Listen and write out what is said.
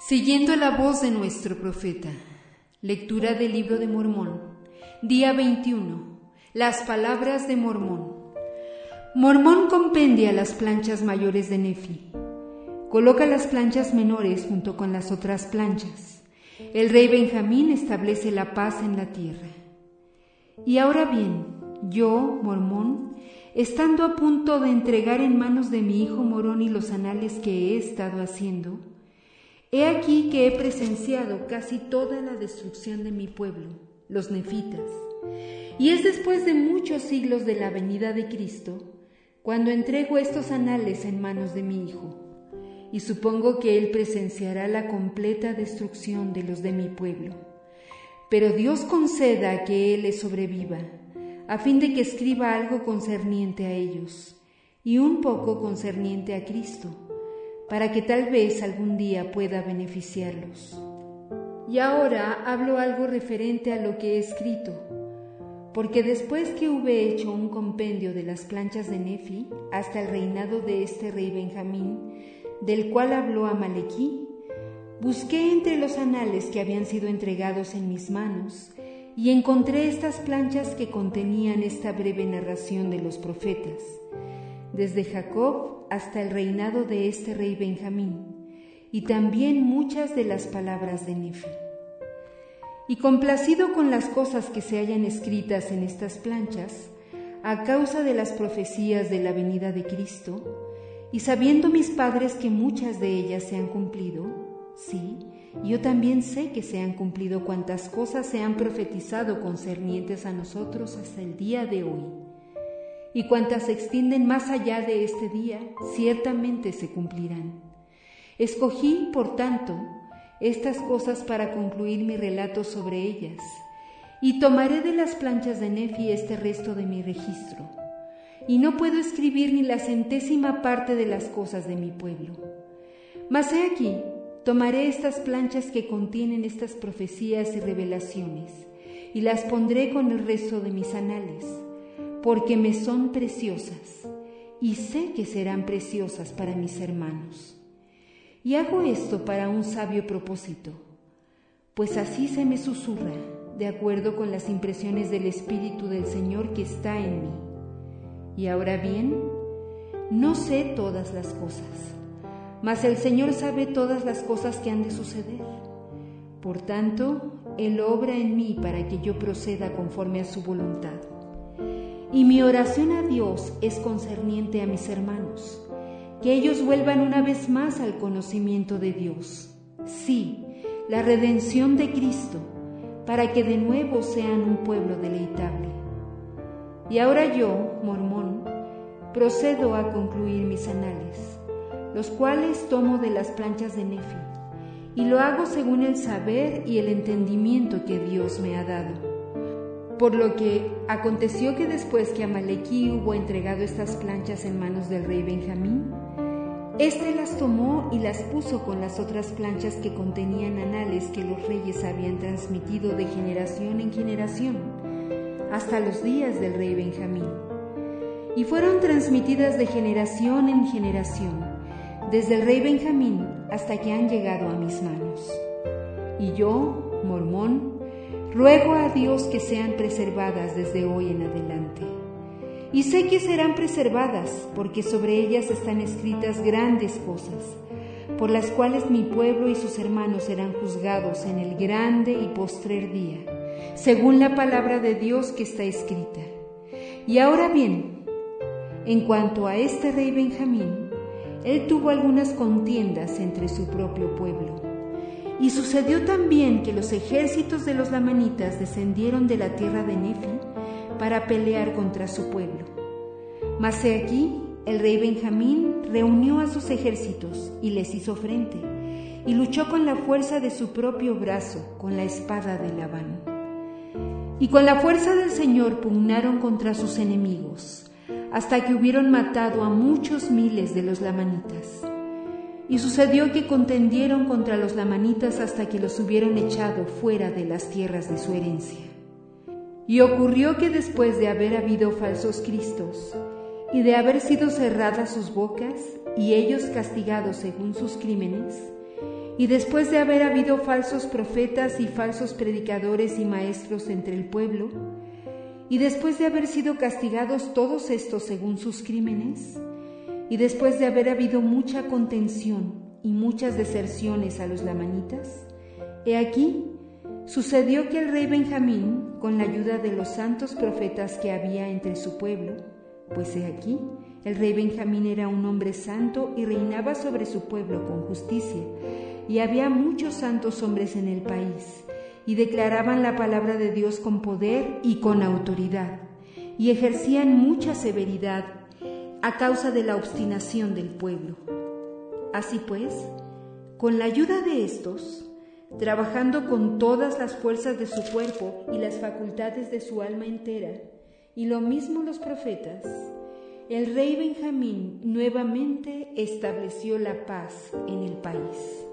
Siguiendo la voz de nuestro profeta. Lectura del libro de Mormón. Día 21. Las palabras de Mormón. Mormón compendia las planchas mayores de Nefi. Coloca las planchas menores junto con las otras planchas. El rey Benjamín establece la paz en la tierra. Y ahora bien, yo, Mormón, estando a punto de entregar en manos de mi hijo Moroni los anales que he estado haciendo, He aquí que he presenciado casi toda la destrucción de mi pueblo, los nefitas, y es después de muchos siglos de la venida de Cristo cuando entrego estos anales en manos de mi Hijo, y supongo que Él presenciará la completa destrucción de los de mi pueblo. Pero Dios conceda que Él les sobreviva, a fin de que escriba algo concerniente a ellos, y un poco concerniente a Cristo para que tal vez algún día pueda beneficiarlos. Y ahora hablo algo referente a lo que he escrito, porque después que hube hecho un compendio de las planchas de Nefi hasta el reinado de este rey Benjamín, del cual habló Amalequí, busqué entre los anales que habían sido entregados en mis manos y encontré estas planchas que contenían esta breve narración de los profetas desde Jacob hasta el reinado de este rey Benjamín, y también muchas de las palabras de Nefi. Y complacido con las cosas que se hayan escritas en estas planchas, a causa de las profecías de la venida de Cristo, y sabiendo mis padres que muchas de ellas se han cumplido, sí, yo también sé que se han cumplido cuantas cosas se han profetizado concernientes a nosotros hasta el día de hoy y cuantas se extienden más allá de este día, ciertamente se cumplirán. Escogí, por tanto, estas cosas para concluir mi relato sobre ellas, y tomaré de las planchas de Nefi este resto de mi registro, y no puedo escribir ni la centésima parte de las cosas de mi pueblo. Mas he aquí, tomaré estas planchas que contienen estas profecías y revelaciones, y las pondré con el resto de mis anales porque me son preciosas y sé que serán preciosas para mis hermanos. Y hago esto para un sabio propósito, pues así se me susurra, de acuerdo con las impresiones del Espíritu del Señor que está en mí. Y ahora bien, no sé todas las cosas, mas el Señor sabe todas las cosas que han de suceder. Por tanto, Él obra en mí para que yo proceda conforme a su voluntad. Y mi oración a Dios es concerniente a mis hermanos, que ellos vuelvan una vez más al conocimiento de Dios. Sí, la redención de Cristo, para que de nuevo sean un pueblo deleitable. Y ahora yo, mormón, procedo a concluir mis anales, los cuales tomo de las planchas de Nefi, y lo hago según el saber y el entendimiento que Dios me ha dado por lo que aconteció que después que Amalequí hubo entregado estas planchas en manos del rey Benjamín, éste las tomó y las puso con las otras planchas que contenían anales que los reyes habían transmitido de generación en generación, hasta los días del rey Benjamín. Y fueron transmitidas de generación en generación, desde el rey Benjamín hasta que han llegado a mis manos. Y yo, mormón, Ruego a Dios que sean preservadas desde hoy en adelante. Y sé que serán preservadas porque sobre ellas están escritas grandes cosas, por las cuales mi pueblo y sus hermanos serán juzgados en el grande y postrer día, según la palabra de Dios que está escrita. Y ahora bien, en cuanto a este rey Benjamín, él tuvo algunas contiendas entre su propio pueblo y sucedió también que los ejércitos de los lamanitas descendieron de la tierra de Nefi para pelear contra su pueblo. Mas he aquí, el rey Benjamín reunió a sus ejércitos y les hizo frente, y luchó con la fuerza de su propio brazo, con la espada de Labán. Y con la fuerza del Señor pugnaron contra sus enemigos, hasta que hubieron matado a muchos miles de los lamanitas. Y sucedió que contendieron contra los lamanitas hasta que los hubieron echado fuera de las tierras de su herencia. Y ocurrió que después de haber habido falsos cristos, y de haber sido cerradas sus bocas, y ellos castigados según sus crímenes, Y después de haber habido falsos profetas y falsos predicadores y maestros entre el pueblo, y después de haber sido castigados todos estos según sus crímenes, y después de haber habido mucha contención y muchas deserciones a los lamanitas, he aquí, sucedió que el rey Benjamín, con la ayuda de los santos profetas que había entre su pueblo, pues he aquí, el rey Benjamín era un hombre santo y reinaba sobre su pueblo con justicia, y había muchos santos hombres en el país, y declaraban la palabra de Dios con poder y con autoridad, y ejercían mucha severidad a causa de la obstinación del pueblo. Así pues, con la ayuda de estos, trabajando con todas las fuerzas de su cuerpo y las facultades de su alma entera, y lo mismo los profetas, el rey Benjamín nuevamente estableció la paz en el país.